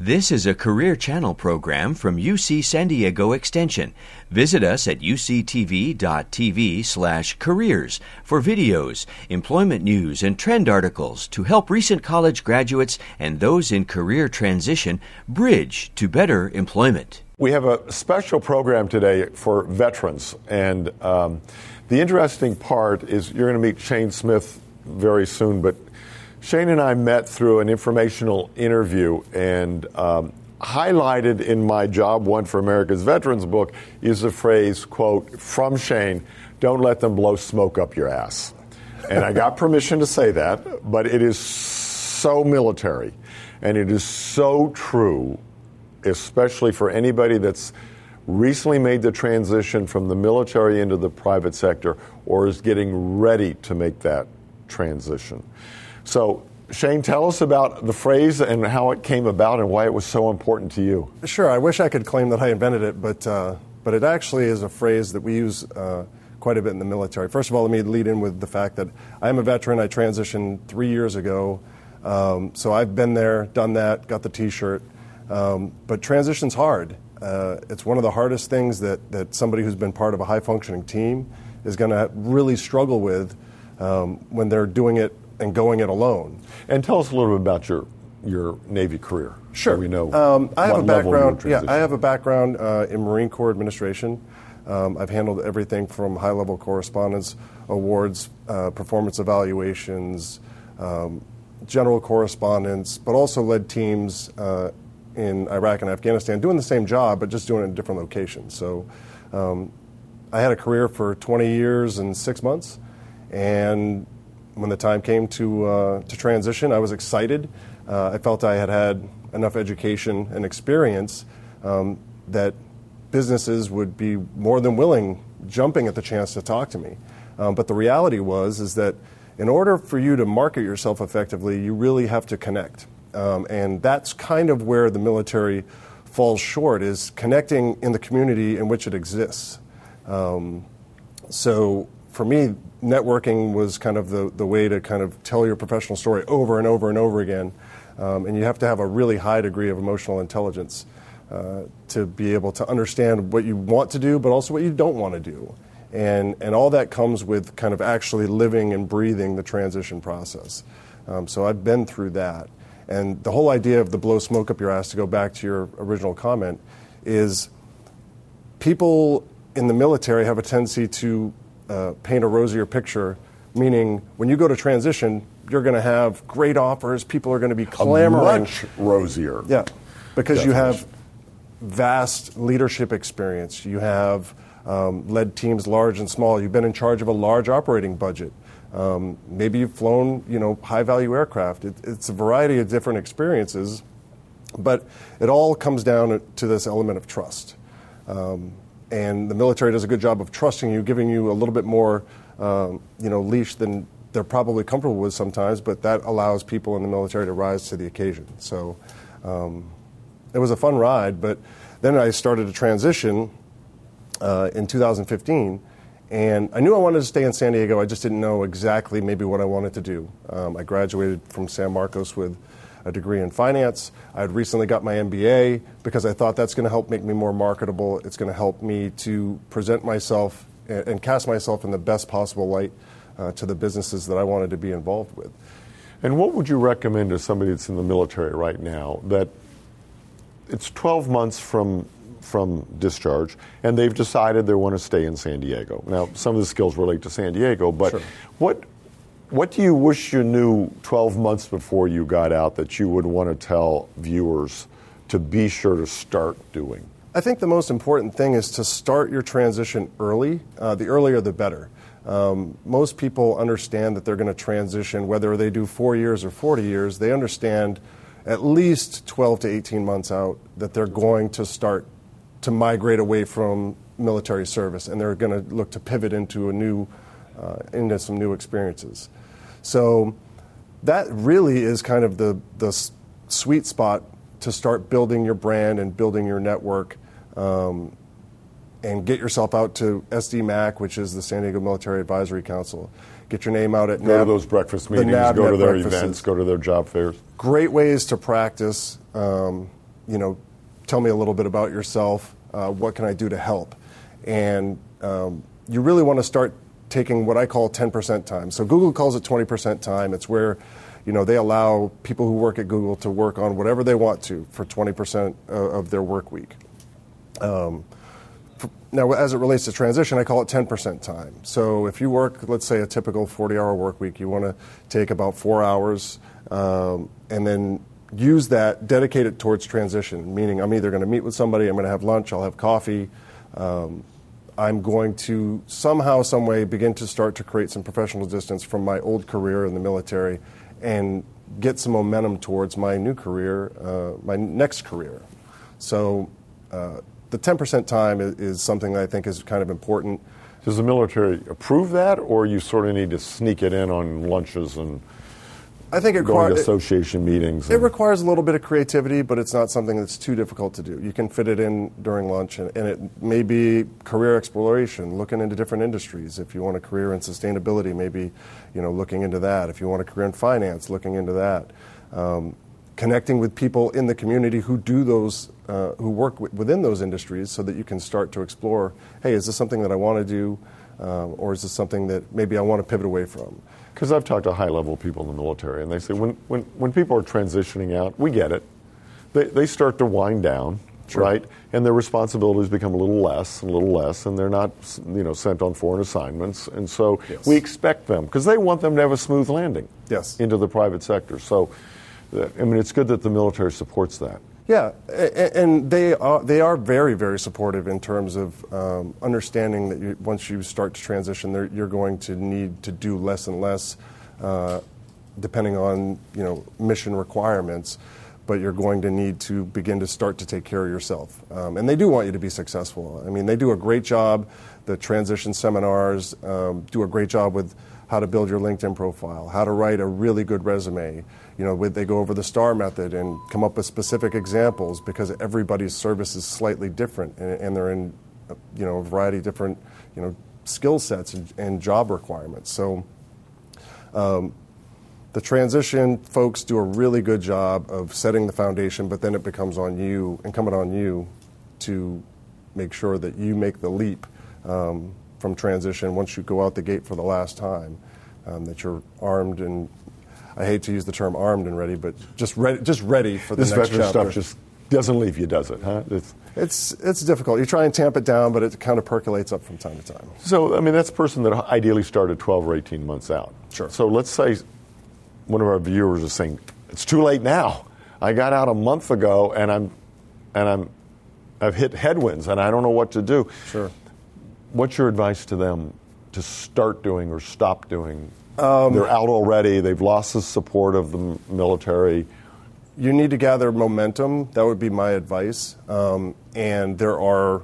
This is a Career Channel program from UC San Diego Extension. Visit us at uctv.tv slash careers for videos, employment news, and trend articles to help recent college graduates and those in career transition bridge to better employment. We have a special program today for veterans, and um, the interesting part is you're going to meet Shane Smith very soon, but Shane and I met through an informational interview, and um, highlighted in my Job Won for America's Veterans book is the phrase, quote, from Shane, don't let them blow smoke up your ass. And I got permission to say that, but it is so military, and it is so true, especially for anybody that's recently made the transition from the military into the private sector or is getting ready to make that transition. So, Shane, tell us about the phrase and how it came about and why it was so important to you. Sure. I wish I could claim that I invented it, but, uh, but it actually is a phrase that we use uh, quite a bit in the military. First of all, let me lead in with the fact that I'm a veteran. I transitioned three years ago. Um, so I've been there, done that, got the t shirt. Um, but transition's hard. Uh, it's one of the hardest things that, that somebody who's been part of a high functioning team is going to really struggle with um, when they're doing it and going it alone. And tell us a little bit about your your Navy career. Sure. So we know. Um, I have a background. Yeah, I have a background uh, in Marine Corps administration. Um, I've handled everything from high level correspondence, awards, uh, performance evaluations, um, general correspondence, but also led teams uh, in Iraq and Afghanistan doing the same job, but just doing it in different locations. So um, I had a career for 20 years and six months, and when the time came to, uh, to transition, I was excited. Uh, I felt I had had enough education and experience um, that businesses would be more than willing, jumping at the chance to talk to me. Um, but the reality was is that in order for you to market yourself effectively, you really have to connect. Um, and that's kind of where the military falls short is connecting in the community in which it exists. Um, so for me, networking was kind of the, the way to kind of tell your professional story over and over and over again. Um, and you have to have a really high degree of emotional intelligence uh, to be able to understand what you want to do, but also what you don't want to do. And, and all that comes with kind of actually living and breathing the transition process. Um, so I've been through that. And the whole idea of the blow smoke up your ass, to go back to your original comment, is people in the military have a tendency to uh, paint a rosier picture, meaning when you go to transition, you're going to have great offers. People are going to be clamoring. much rosier. Yeah, because you have vast leadership experience. You have um, led teams large and small. You've been in charge of a large operating budget. Um, maybe you've flown, you know, high-value aircraft. It, it's a variety of different experiences, but it all comes down to this element of trust. Um, and the military does a good job of trusting you, giving you a little bit more, um, you know, leash than they're probably comfortable with sometimes. But that allows people in the military to rise to the occasion. So um, it was a fun ride. But then I started to transition uh, in 2015. And I knew I wanted to stay in San Diego. I just didn't know exactly maybe what I wanted to do. Um, I graduated from San Marcos with a degree in finance. I had recently got my MBA because I thought that's going to help make me more marketable. It's going to help me to present myself and, cast myself in the best possible light uh, to the businesses that I wanted to be involved with. And what would you recommend to somebody that's in the military right now that it's 12 months from from discharge and they've decided they want to stay in San Diego. Now, some of the skills relate to San Diego, but Sure. what what do you wish you knew 12 months before you got out that you would want to tell viewers to be sure to start doing? I think the most important thing is to start your transition early. Uh, the earlier, the better. Um, most people understand that they're going to transition, whether they do four years or 40 years, they understand at least 12 to 18 months out that they're going to start to migrate away from military service and they're going to look to pivot into a new, uh, into some new experiences. So that really is kind of the, the sweet spot to start building your brand and building your network um, and get yourself out to SDMAC, which is the San Diego Military Advisory Council. Get your name out at Go to those breakfast meetings, NABNet go to their events, go to their job fairs. Great ways to practice. Um, you know, tell me a little bit about yourself. Uh, what can I do to help? And um, you really want to start taking what I call 10% time. So Google calls it 20% time. It's where you know, they allow people who work at Google to work on whatever they want to for 20% of their work week. Um, now, as it relates to transition, I call it 10% time. So if you work, let's say, a typical 40 hour work week, you want to take about four hours um, and then use that, dedicate it towards transition, meaning I'm either going to meet with somebody, I'm going to have lunch, I'll have coffee. Um, I'm going to somehow, some way begin to start to create some professional distance from my old career in the military and get some momentum towards my new career, uh, my next career. So uh, the 10% time is, is, something that I think is kind of important. Does the military approve that, or you sort of need to sneak it in on lunches and I think it to association meetings. It requires a little bit of creativity, but it's not something that's too difficult to do. You can fit it in during lunch, and, and, it may be career exploration, looking into different industries. If you want a career in sustainability, maybe you know looking into that. If you want a career in finance, looking into that. Um, connecting with people in the community who do those, uh, who work w- within those industries, so that you can start to explore. Hey, is this something that I want to do, um, or is this something that maybe I want to pivot away from? Because I've talked to high level people in the military, and they say when, when, when people are transitioning out, we get it. They, they start to wind down, sure. right? And their responsibilities become a little less and a little less, and they're not you know, sent on foreign assignments. And so yes. we expect them, because they want them to have a smooth landing yes. into the private sector. So, uh, I mean, it's good that the military supports that. Yeah, and they are they are very very supportive in terms of um, understanding that you, once you start to transition, you're going to need to do less and less, uh, depending on you know mission requirements. But you're going to need to begin to start to take care of yourself, um, and they do want you to be successful. I mean, they do a great job. The transition seminars um, do a great job with how to build your LinkedIn profile, how to write a really good resume. You know, they go over the STAR method and come up with specific examples because everybody's service is slightly different and, they're in, you know, a variety of different, you know, skill sets and, and, job requirements. So, um, the transition folks do a really good job of setting the foundation, but then it becomes on you, incumbent on you, to make sure that you make the leap um, from transition once you go out the gate for the last time, um, that you're armed and I hate to use the term armed and ready, but just ready, just ready for the this next veteran chapter. stuff just doesn't leave you, does it? Huh? It's, it's it's difficult. You try and tamp it down, but it kind of percolates up from time to time. So I mean, that's a person that ideally started 12 or 18 months out. Sure. So let's say one of our viewers is saying it's too late now. I got out a month ago, and I'm and I'm I've hit headwinds, and I don't know what to do. Sure what's your advice to them to start doing or stop doing? Um, They're out already. They've lost the support of the military. You need to gather momentum. That would be my advice. Um, and there are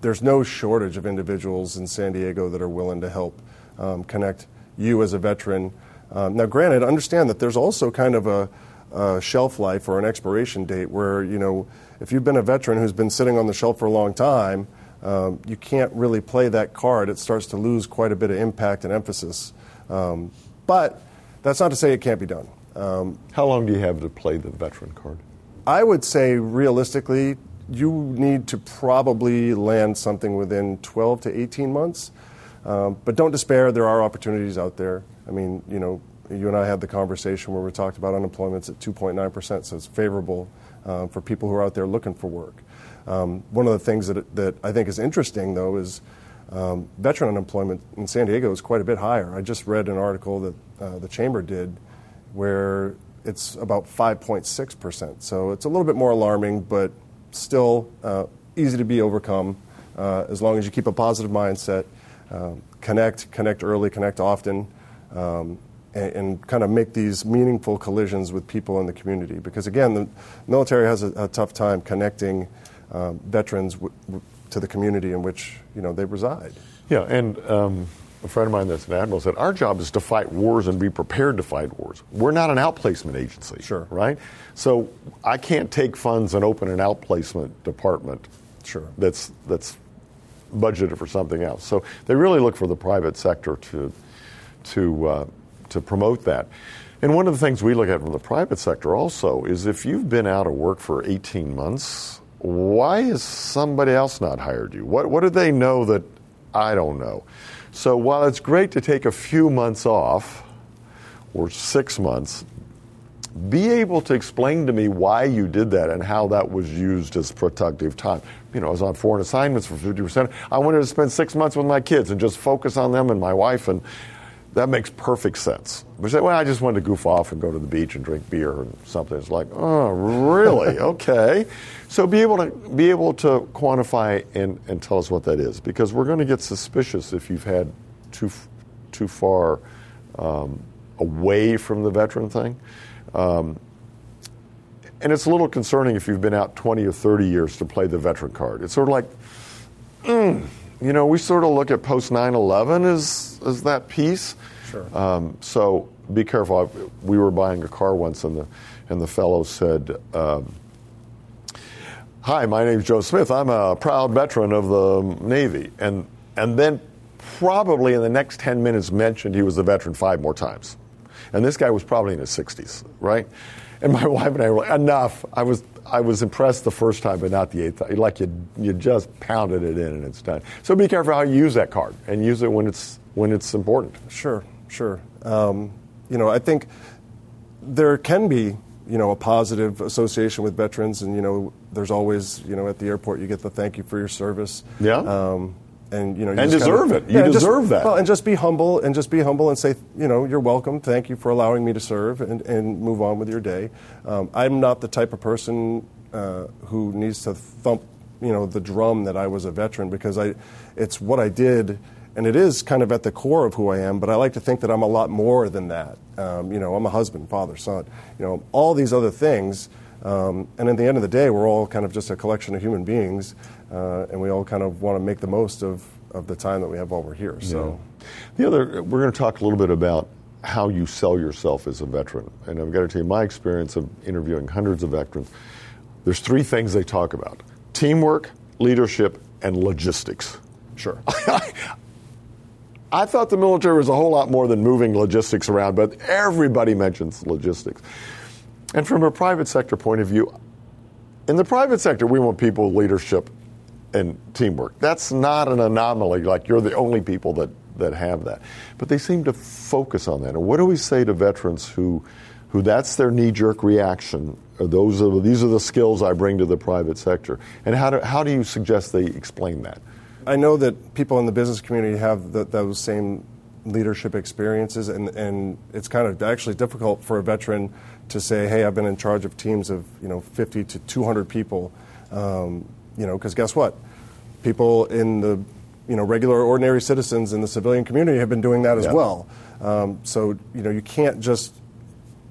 there's no shortage of individuals in San Diego that are willing to help um, connect you as a veteran. Um, now, granted, understand that there's also kind of a, a, shelf life or an expiration date where you know if you've been a veteran who's been sitting on the shelf for a long time um, you can't really play that card. It starts to lose quite a bit of impact and emphasis. Um, but that's not to say it can't be done. Um, How long do you have to play the veteran card? I would say realistically, you need to probably land something within 12 to 18 months. Um, but don't despair, there are opportunities out there. I mean, you know, you and I had the conversation where we talked about unemployment's at 2.9%, so it's favorable uh, for people who are out there looking for work. Um, one of the things that, that I think is interesting, though, is um, veteran unemployment in San Diego is quite a bit higher. I just read an article that uh, the Chamber did where it's about 5.6%. So it's a little bit more alarming, but still uh, easy to be overcome uh, as long as you keep a positive mindset, um, connect, connect early, connect often. Um, and, and, kind of make these meaningful collisions with people in the community. Because again, the military has a, a tough time connecting um, veterans w- w- to the community in which you know they reside. Yeah, and um, a friend of mine that's an admiral said our job is to fight wars and be prepared to fight wars. We're not an outplacement agency, sure, right? So I can't take funds and open an outplacement department, sure, that's that's budgeted for something else. So they really look for the private sector to to uh, to promote that. And one of the things we look at from the private sector also is if you've been out of work for 18 months, why has somebody else not hired you? What, what do they know that I don't know? So while it's great to take a few months off, or six months, be able to explain to me why you did that and how that was used as productive time. You know, I was on foreign assignments for 50%. I wanted to spend six months with my kids and just focus on them and my wife, and that makes perfect sense. We say, well, I just wanted to goof off and go to the beach and drink beer and something. It's like, oh, really? okay. So be able to be able to quantify and, and tell us what that is, because we're going to get suspicious if you've had too too far um, away from the veteran thing. Um, and it's a little concerning if you've been out 20 or 30 years to play the veteran card. It's sort of like, mm, you know, we sort of look at post 9 11 as, as that piece. Sure. Um, so be careful. We were buying a car once, and the, and the fellow said, um, Hi, my name's Joe Smith. I'm a proud veteran of the Navy. And, and then, probably in the next 10 minutes, mentioned he was a veteran five more times. And this guy was probably in his 60s, right? And my wife and I were like, enough. I was, I was impressed the first time, but not the eighth time. Like you, you just pounded it in and it's done. So be careful how you use that card and use it when it's, when it's important. Sure, sure. Um, you know, I think there can be, you know, a positive association with veterans, and you know, there's always, you know, at the airport you get the thank you for your service. Yeah. Um, and you know, you and deserve kinda, it. You yeah, deserve just, that. Well, and just be humble, and just be humble, and say, you know, you're welcome. Thank you for allowing me to serve, and, and move on with your day. Um, I'm not the type of person uh, who needs to thump, you know, the drum that I was a veteran because I, it's what I did, and it is kind of at the core of who I am. But I like to think that I'm a lot more than that. Um, you know, I'm a husband, father, son. You know, all these other things. Um, and at the end of the day, we're all kind of just a collection of human beings, uh, and we all kind of want to make the most of, of the time that we have while we're here. So, The other, we're going to talk a little bit about how you sell yourself as a veteran. And I've got to tell you, my experience of interviewing hundreds of veterans, there's three things they talk about teamwork, leadership, and logistics. sure. I thought the military was a whole lot more than moving logistics around, but everybody mentions logistics. And from a private sector point of view, in the private sector, we want people with leadership and teamwork. That's not an anomaly, like you're the only people that, that have that. But they seem to focus on that. And what do we say to veterans who, who that's their knee jerk reaction? Those are, these are the skills I bring to the private sector. And how do, how do you suggest they explain that? I know that people in the business community have the, those same leadership experiences, and, and it's kind of actually difficult for a veteran to say, "Hey, I've been in charge of teams of you know 50 to 200 people," um, you know, because guess what? People in the you know regular, ordinary citizens in the civilian community have been doing that as Yeah. well. Um, so you know, you can't just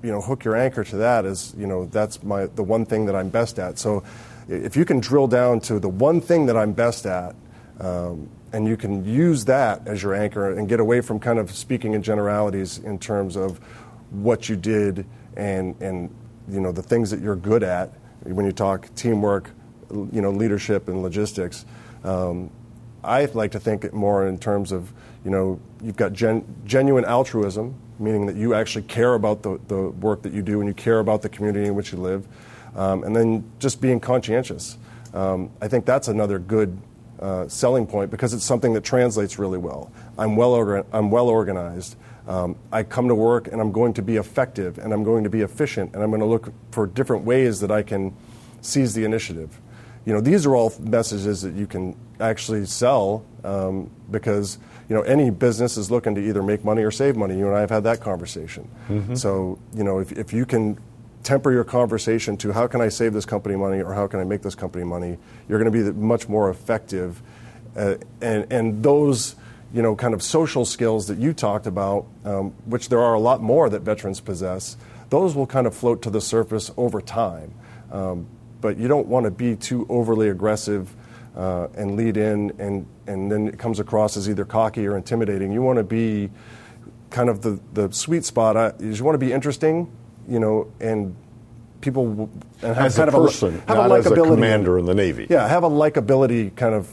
you know hook your anchor to that as you know that's my the one thing that I'm best at. So if you can drill down to the one thing that I'm best at, um, and you can use that as your anchor and get away from kind of speaking in generalities in terms of what you did and and you know the things that you're good at when you talk teamwork, you know leadership and logistics. Um, I like to think more in terms of, you know, you've got gen- genuine altruism, meaning that you actually care about the, the work that you do and you care about the community in which you live, um, and then just being conscientious. Um, I think that's another good uh, selling point because it's something that translates really well. I'm well, orga- I'm well organized. Um, I come to work and I'm going to be effective and I'm going to be efficient and I'm going to look for different ways that I can seize the initiative you know, these are all messages that you can actually sell um, because you know any business is looking to either make money or save money. You and I have had that conversation. So you know, if, if you can temper your conversation to how can I save this company money or how can I make this company money, you're going to be much more effective. Uh, and and those you know kind of social skills that you talked about, um, which there are a lot more that veterans possess, those will kind of float to the surface over time. Um, but you don't want to be too overly aggressive uh, and lead in, and, and then it comes across as either cocky or intimidating. You want to be kind of the, the sweet spot. Uh, you want to be interesting, you know, and people and have As kind a of person, a, have not a as a likability. commander in the Navy. Yeah, have a likability kind of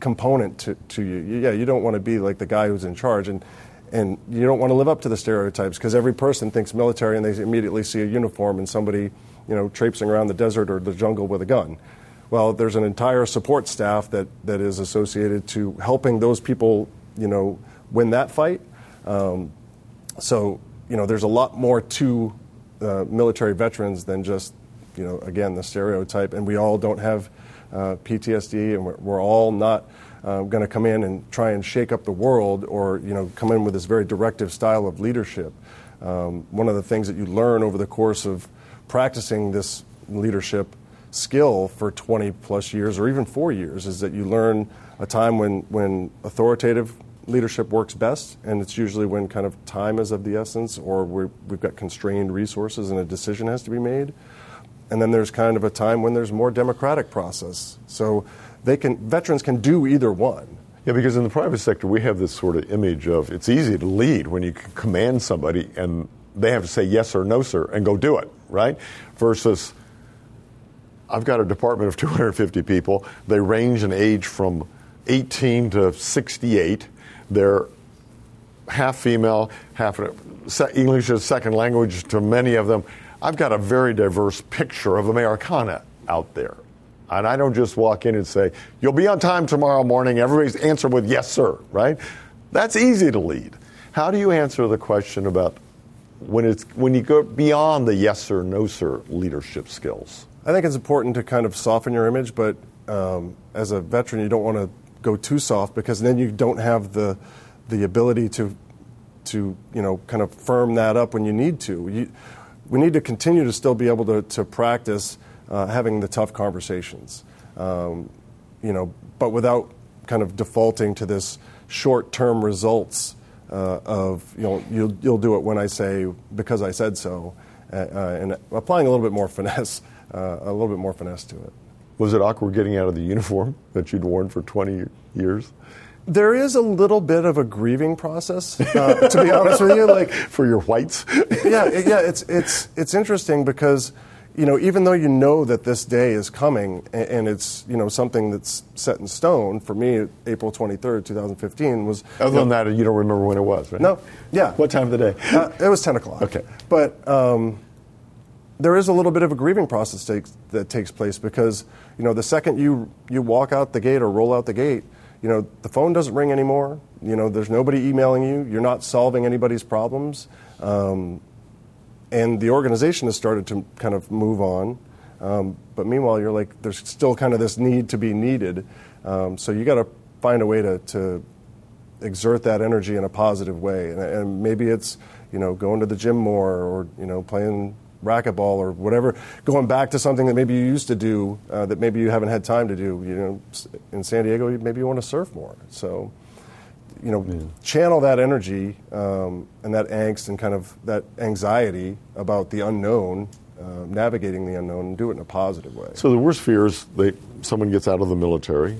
component to, to you. Yeah, you don't want to be like the guy who's in charge, and and you don't want to live up to the stereotypes because every person thinks military and they immediately see a uniform and somebody, you know, traipsing around the desert or the jungle with a gun. Well, there's an entire support staff that, that is associated to helping those people, you know, win that fight. Um, so, you know, there's a lot more to uh, military veterans than just, you know, again, the stereotype. And we all don't have uh, PTSD, and we're, we're all not uh, going to come in and try and shake up the world or, you know, come in with this very directive style of leadership. Um, one of the things that you learn over the course of practicing this leadership skill for 20 plus years or even four years is that you learn a time when, when authoritative leadership works best, and it's usually when kind of time is of the essence or we have got constrained resources and a decision has to be made. And then there's kind of a time when there's more democratic process. So they can, veterans can do either one. Yeah, because in the private sector, we have this sort of image of it's easy to lead when you can command somebody and they have to say yes or no, sir, and go do it, right? Versus, I've got a department of 250 people. They range in age from 18 to 68. They're half female, half English as second language to many of them. I've got a very diverse picture of Americana out there. And I don't just walk in and say, You'll be on time tomorrow morning. Everybody's answer with yes, sir, right? That's easy to lead. How do you answer the question about when, it's, when you go beyond the yes, sir, no, sir leadership skills? I think it's important to kind of soften your image, but um, as a veteran, you don't want to go too soft because then you don't have the, the ability to, to you know, kind of firm that up when you need to. You, we need to continue to still be able to, to practice uh, having the tough conversations, um, you know, but without kind of defaulting to this short-term results uh, of you know you'll, you'll do it when I say because I said so, uh, uh and applying a little bit more finesse, uh, a little bit more finesse to it. Was it awkward getting out of the uniform that you'd worn for 20 years? There is a little bit of a grieving process, uh, to be honest with you. Like for your whites. yeah, yeah. It's it's it's interesting because you know, even though you know that this day is coming and, it's, you know, something that's set in stone, for me, April 23rd, 2015 was. Other than that, you don't remember when it was, right? No, yeah. What time of the day? Uh, it was 10 o'clock. Okay. But um, there is a little bit of a grieving process takes, that takes place because, you know, the second you, you walk out the gate or roll out the gate, you know, the phone doesn't ring anymore. You know, there's nobody emailing you. You're not solving anybody's problems. Um, and the organization has started to kind of move on. Um, but meanwhile, you're like, there's still kind of this need to be needed. Um, so you got to find a way to, to exert that energy in a positive way. And, and, maybe it's, you know, going to the gym more or, you know, playing racquetball or whatever, going back to something that maybe you used to do uh, that maybe you haven't had time to do. You know, in San Diego, maybe you want to surf more. So you know, yeah. channel that energy um, and that angst and kind of that anxiety about the unknown, uh, navigating the unknown, and do it in a positive way. So the worst fear is they, someone gets out of the military,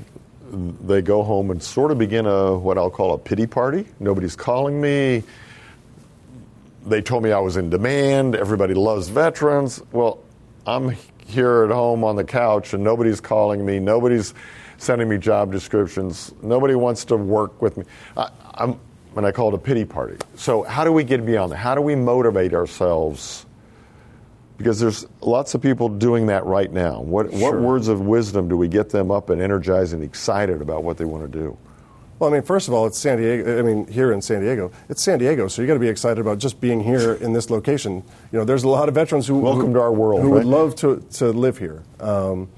they go home and sort of begin a what I'll call a pity party. Nobody's calling me. They told me I was in demand. Everybody loves veterans. Well, I'm here at home on the couch and nobody's calling me. Nobody's sending me job descriptions. Nobody wants to work with me. I, am and I call it a pity party. So how do we get beyond that? How do we motivate ourselves? Because there's lots of people doing that right now. What, sure. what words of wisdom do we get them up and energized and excited about what they want to do? Well, I mean, first of all, it's San Diego. I mean, here in San Diego, it's San Diego, so you got to be excited about just being here in this location. You know, there's a lot of veterans who welcome who, to our world, who right? would love to to live here, um,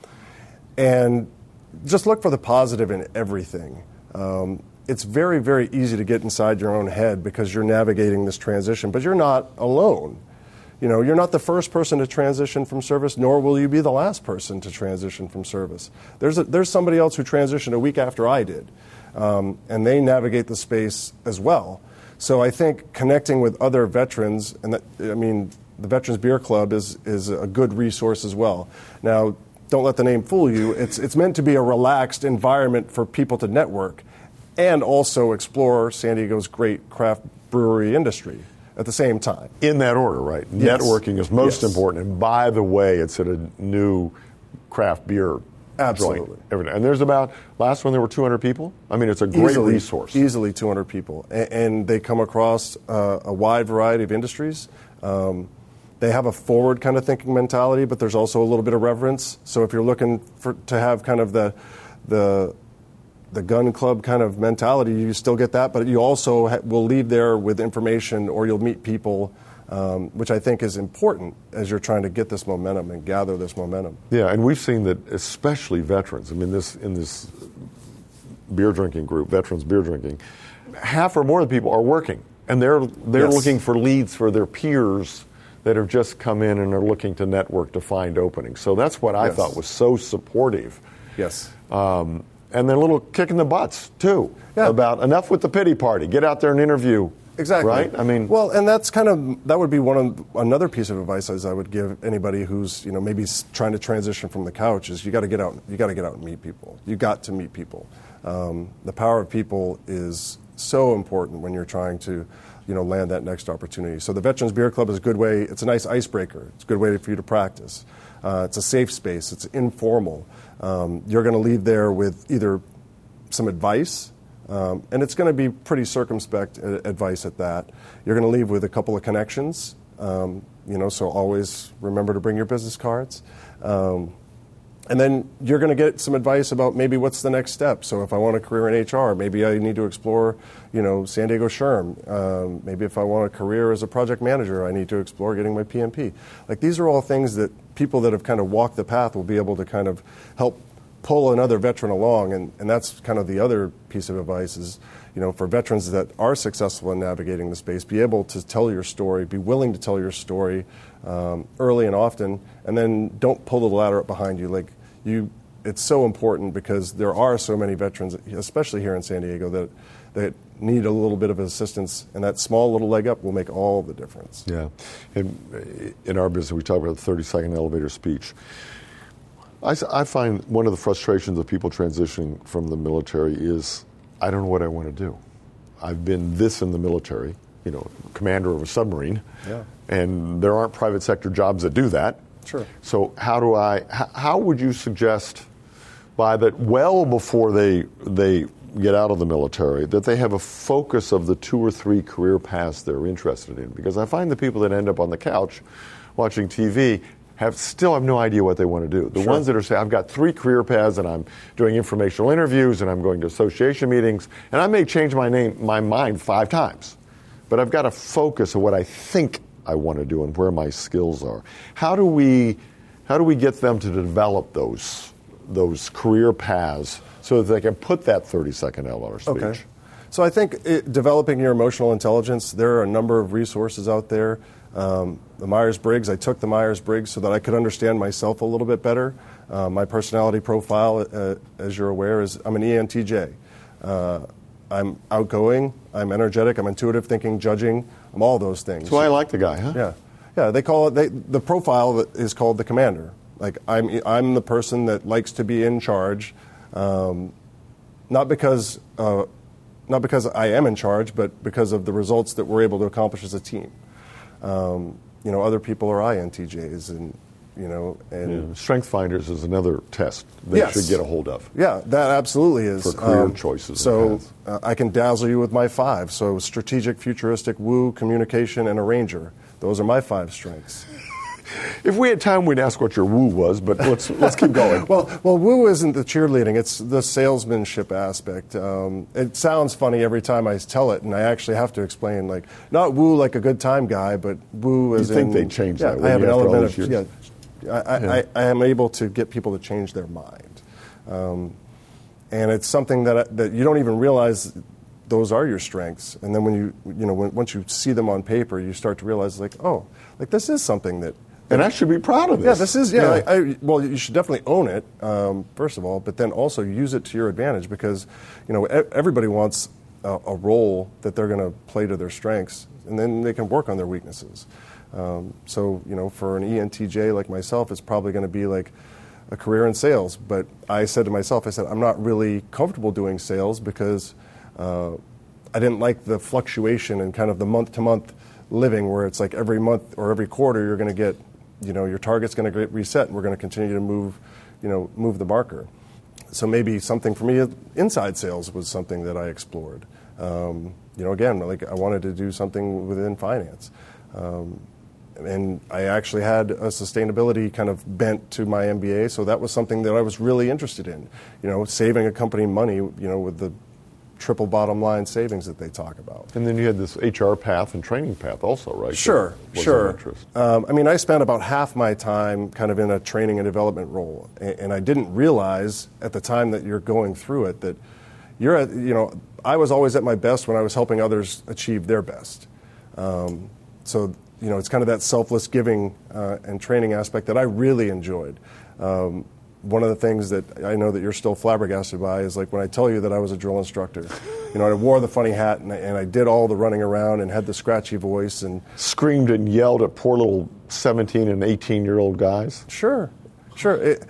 and just look for the positive in everything. Um, it's very, very easy to get inside your own head because you're navigating this transition, but you're not alone. You know, you're not the first person to transition from service, nor will you be the last person to transition from service. There's, a, there's somebody else who transitioned a week after I did, um, and they navigate the space as well. So I think connecting with other veterans, and that, I mean, the Veterans Beer Club is, is a good resource as well. Now, don't let the name fool you. It's, it's meant to be a relaxed environment for people to network and also explore San Diego's great craft brewery industry at the same time. In that order, right? Yes. Networking is most yes. important. And by the way, it's at a new craft beer Absolutely. joint every day. And there's about last one there were 200 people. I mean, it's a great easily, resource. Easily 200 people, and, and they come across uh, a wide variety of industries. Um, they have a forward kind of thinking mentality, but there's also a little bit of reverence. So if you're looking for, to have kind of the the the gun club kind of mentality, you still get that, but you also ha- will leave there with information, or you'll meet people. Um, which I think is important as you're trying to get this momentum and gather this momentum. Yeah, and we've seen that, especially veterans. I mean, this in this beer drinking group, veterans beer drinking, half or more of the people are working, and they're they're Yes. looking for leads for their peers that have just come in and are looking to network to find openings. So that's what I Yes. thought was so supportive. Yes. Um, and then a little kick in the butts too Yeah. about enough with the pity party. Get out there and interview. Exactly. Right. I mean, well, and that's kind of that would be one of another piece of advice as I would give anybody who's you know maybe trying to transition from the couch is you got to get out. You got to get out and meet people. You got to meet people. Um, the power of people is so important when you're trying to you know land that next opportunity. So the Veterans Beer Club is a good way. It's a nice icebreaker. It's a good way for you to practice. Uh, it's a safe space. It's informal. Um, you're going to leave there with either some advice, um, and it's going to be pretty circumspect uh, advice at that. You're going to leave with a couple of connections, um, you know, so always remember to bring your business cards. Um, and then you're going to get some advice about maybe what's the next step. So if I want a career in HR, maybe I need to explore, you know, San Diego SHRM. Um, maybe if I want a career as a project manager, I need to explore getting my PMP. Like these are all things that people that have kind of walked the path will be able to kind of help pull another veteran along. And, and that's kind of the other piece of advice is, you know, for veterans that are successful in navigating the space, be able to tell your story, be willing to tell your story um, early and often, and then don't pull the ladder up behind you. Like you, it's so important because there are so many veterans, especially here in San Diego, that that need a little bit of assistance, and that small little leg up will make all the difference. Yeah. In, in our business, we talk about the 30 second elevator speech. I find one of the frustrations of people transitioning from the military is I don't know what I want to do. I've been this in the military, you know, commander of a submarine, Yeah. and there aren't private sector jobs that do that. Sure. So how do I? How, how would you suggest by that well before they they get out of the military that they have a focus of the two or three career paths they're interested in? Because I find the people that end up on the couch watching TV have still have no idea what they want to do. The Sure. ones that are saying I've got three career paths and I'm doing informational interviews and I'm going to association meetings and I may change my name my mind five times, but I've got a focus of what I think I want to do and where my skills are. How do we how do we get them to develop those those career paths so that they can put that 30 second elevator speech? Okay. So I think it, developing your emotional intelligence, there are a number of resources out there. Um, the Myers Briggs, I took the Myers Briggs so that I could understand myself a little bit better. Uh, my personality profile, uh, as you're aware, is I'm an ENTJ. Uh, I'm outgoing, I'm energetic, I'm intuitive thinking, judging, I'm all those things. That's why I like the guy, huh? Yeah, yeah. They call it they, the profile that is called the commander. Like I'm, I'm the person that likes to be in charge, um, not because, uh, not because I am in charge, but because of the results that we're able to accomplish as a team. Um, you know, other people are INTJs, and you know, and Yeah. Strength Finders is another test they Yes. should get a hold of. Yeah, that absolutely is. Um, For career choices So uh, I can dazzle you with my five. So strategic, futuristic, woo, communication, and arranger. Those are my five strengths. If we had time, we'd ask what your woo was, but let's let's keep going. Well, well, woo isn't the cheerleading; it's the salesmanship aspect. Um, it sounds funny every time I tell it, and I actually have to explain, like not woo like a good time guy, but woo as think in change yeah, that, I have an you, element of yeah. I, I, I, I am able to get people to change their mind, um, and it's something that that you don't even realize those are your strengths. And then when you you know when, once you see them on paper, you start to realize like oh, like this is something that and I should be proud of this. yeah, this is yeah. I, I, well, you should definitely own it um, first of all, but then also use it to your advantage because you know everybody wants a, a role that they're going to play to their strengths, and then they can work on their weaknesses. Um, so you know, for an ENTJ like myself, it's probably going to be like a career in sales. But I said to myself, I said I'm not really comfortable doing sales because uh, I didn't like the fluctuation and kind of the month to month living where it's like every month or every quarter you're going to get you know your target's going to get reset and we're going to continue to move you know, move the marker. So maybe something for me, inside sales was something that I explored. Um, you know, again, like I wanted to do something within finance. Um, and I actually had a sustainability kind of bent to my MBA, so that was something that I was really interested in. You know, saving a company money, you know, with the triple bottom line savings that they talk about. And then you had this HR path and training path also, right? Sure, sure. Um, I mean, I spent about half my time kind of in a training and development role, and, I didn't realize at the time that you're going through it that you're at, you know, I was always at my best when I was helping others achieve their best. Um, so you know, it's kind of that selfless giving uh, and training aspect that I really enjoyed. Um, one of the things that I know that you're still flabbergasted by is like when I tell you that I was a drill instructor. You know, I wore the funny hat and I, and I did all the running around and had the scratchy voice and screamed and yelled at poor little 17 and 18 year old guys. Sure, sure. It,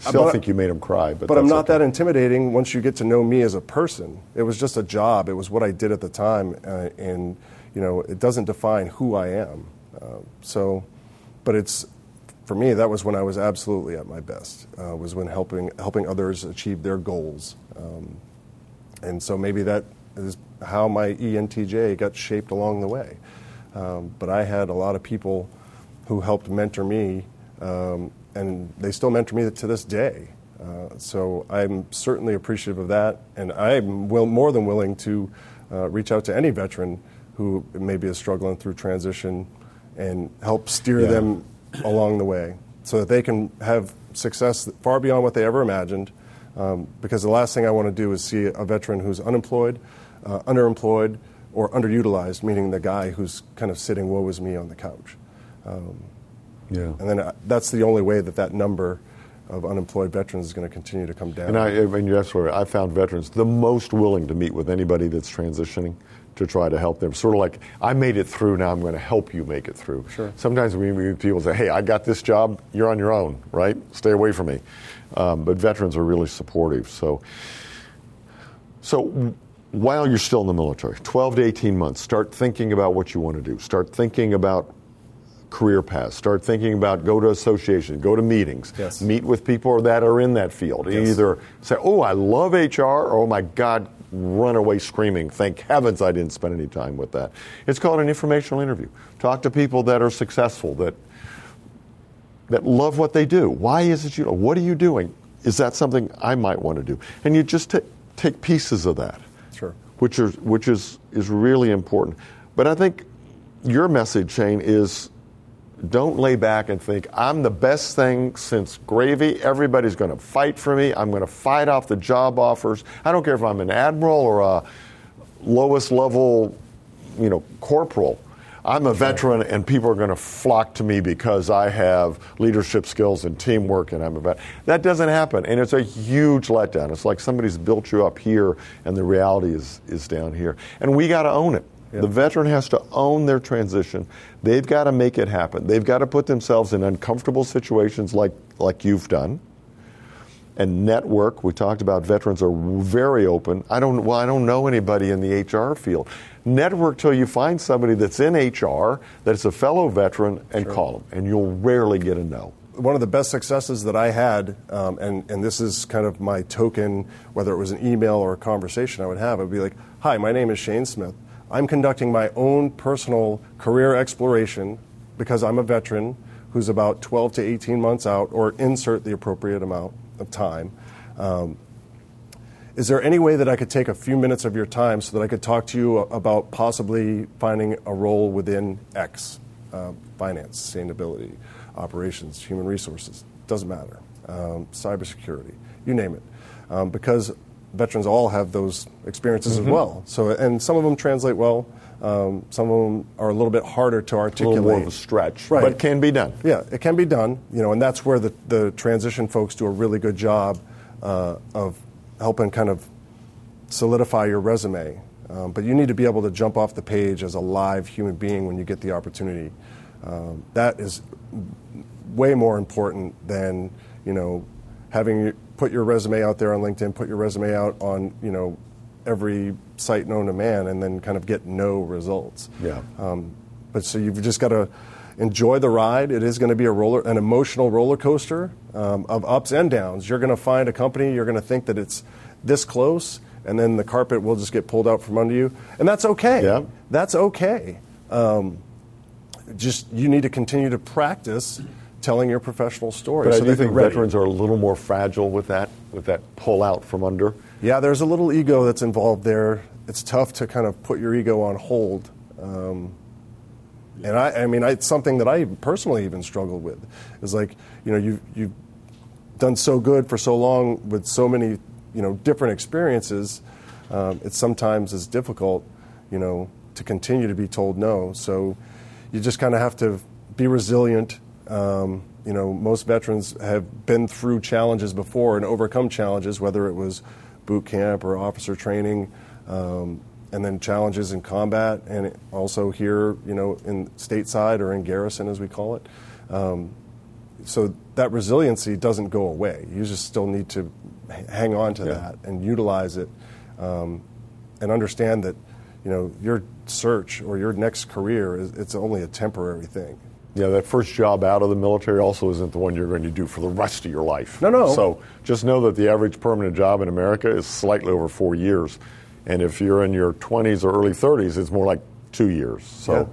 Still think you made them cry, but but I'm not okay. that intimidating once you get to know me as a person. It was just a job. It was what I did at the time, uh, and you know, it doesn't define who I am. Uh, so, but it's for me that was when I was absolutely at my best. Uh, was when helping helping others achieve their goals, um, and so maybe that is how my ENTJ got shaped along the way. Um, but I had a lot of people who helped mentor me, um, and they still mentor me to this day. Uh, so I'm certainly appreciative of that, and I'm will, more than willing to uh, reach out to any veteran who maybe is struggling through transition and help steer Yeah. them along the way so that they can have success far beyond what they ever imagined. Um, because the last thing I want to do is see a veteran who's unemployed, uh, underemployed, or underutilized, meaning the guy who's kind of sitting woe is me on the couch. Um, Yeah. and then uh, that's the only way that that number of unemployed veterans is going to continue to come down. And I, I mean, you're absolutely right. I found veterans the most willing to meet with anybody that's transitioning to try to help them. Sort of like, I made it through, now I'm going to help you make it through. Sure. Sometimes we meet people say, hey, I got this job, you're on your own, right? Stay away from me. Um, but veterans are really supportive. So, so while you're still in the military, 12 to 18 months, start thinking about what you want to do. Start thinking about career paths. Start thinking about go to associations, go to meetings, Yes. meet with people that are in that field. Yes. Either say, "Oh, I love HR," or "Oh my God." Run away screaming. Thank heavens I didn't spend any time with that. It's called an informational interview. Talk to people that are successful, that that love what they do. Why is it you? What are you doing? Is that something I might want to do? And you just ta- take pieces of that Sure. which is which is is really important. But I think your message, Shane, is don't lay back and think I'm the best thing since gravy. Everybody's going to fight for me. I'm going to fight off the job offers. I don't care if I'm an admiral or a lowest level, you know, corporal. I'm a veteran, and people are going to flock to me because I have leadership skills and teamwork, and I'm a vet. That doesn't happen, and it's a huge letdown. It's like somebody's built you up here, and the reality is is down here, and we got to own it. The veteran has to own their transition. They've got to make it happen. They've got to put themselves in uncomfortable situations like like you've done and network. We talked about veterans are very open. I don't well, I don't know anybody in the HR field. Network till you find somebody that's in HR that's a fellow veteran and call them, and you'll rarely get a no. one of the best successes that I had, um, and, and this is kind of my token, whether it was an email or a conversation I would have, I'd be like, Hi, my name is Shane Smith. I'm conducting my own personal career exploration because I'm a veteran who's about 12 to 18 months out, or insert the appropriate amount of time. Um, is there any way that I could take a few minutes of your time so that I could talk to you about possibly finding a role within X, uh, finance, sustainability, operations, human resources? Doesn't matter. Um, cybersecurity, you name it, um, because veterans all have those experiences Mm-hmm. as well. So, and some of them translate well. Um, some of them are a little bit harder to articulate. A little more of a stretch, Right. but can be done. Yeah, it can be done, you know, and that's where the, the transition folks do a really good job uh, of helping kind of solidify your resume. Um, but you need to be able to jump off the page as a live human being when you get the opportunity. Um, that is way more important than you know having put your resume out there on LinkedIn, put your resume out on you know every site known to man, and then kind of get no results. Yeah. Um, but so you've just got to enjoy the ride. It is going to be a roller, an emotional roller coaster. um, of ups and downs. You're going to find a company, you're going to think that it's this close, and then the carpet will just get pulled out from under you. And that's okay. Yeah. That's okay. Um, just you need to continue to practice telling your professional story. But so I do think ready. veterans are a little more fragile with that, with that pull out from under. Yeah, there's a little ego that's involved there. It's tough to kind of put your ego on hold. Um, and I, I mean, I, it's something that I personally even struggled with. Is like, you know, you've, you've done so good for so long with so many, you know, different experiences. Um, it sometimes is difficult, you know, to continue to be told no. So you just kind of have to be resilient. Um, you know, most veterans have been through challenges before and overcome challenges, whether it was boot camp or officer training, um, and then challenges in combat, and also here, you know, in stateside or in garrison, as we call it. Um, so that resiliency doesn't go away. You just still need to hang on to Yeah. that and utilize it, um, and understand that, you know, your search or your next career is it's only a temporary thing. Yeah, that first job out of the military also isn't the one you're going to do for the rest of your life. No, no. So just know that the average permanent job in America is slightly over four years. And if you're in your 20s or early 30s, it's more like two years. So, Yeah.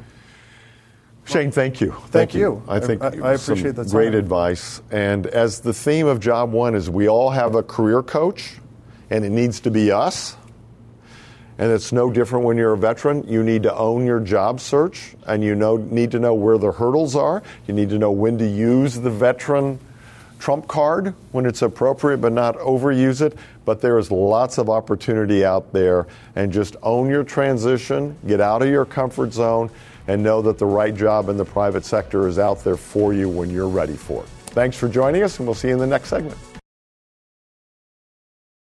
Shane, thank you. Thank you. I think I- I appreciate the great time. advice. And as the theme of Job Won is, we all have a career coach, and it needs to be us. And it's no different when you're a veteran. You need to own your job search, and you know, need to know where the hurdles are. You need to know when to use the veteran trump card when it's appropriate, but not overuse it. But there is lots of opportunity out there, and just own your transition, get out of your comfort zone, and know that the right job in the private sector is out there for you when you're ready for it. Thanks for joining us, and we'll see you in the next segment.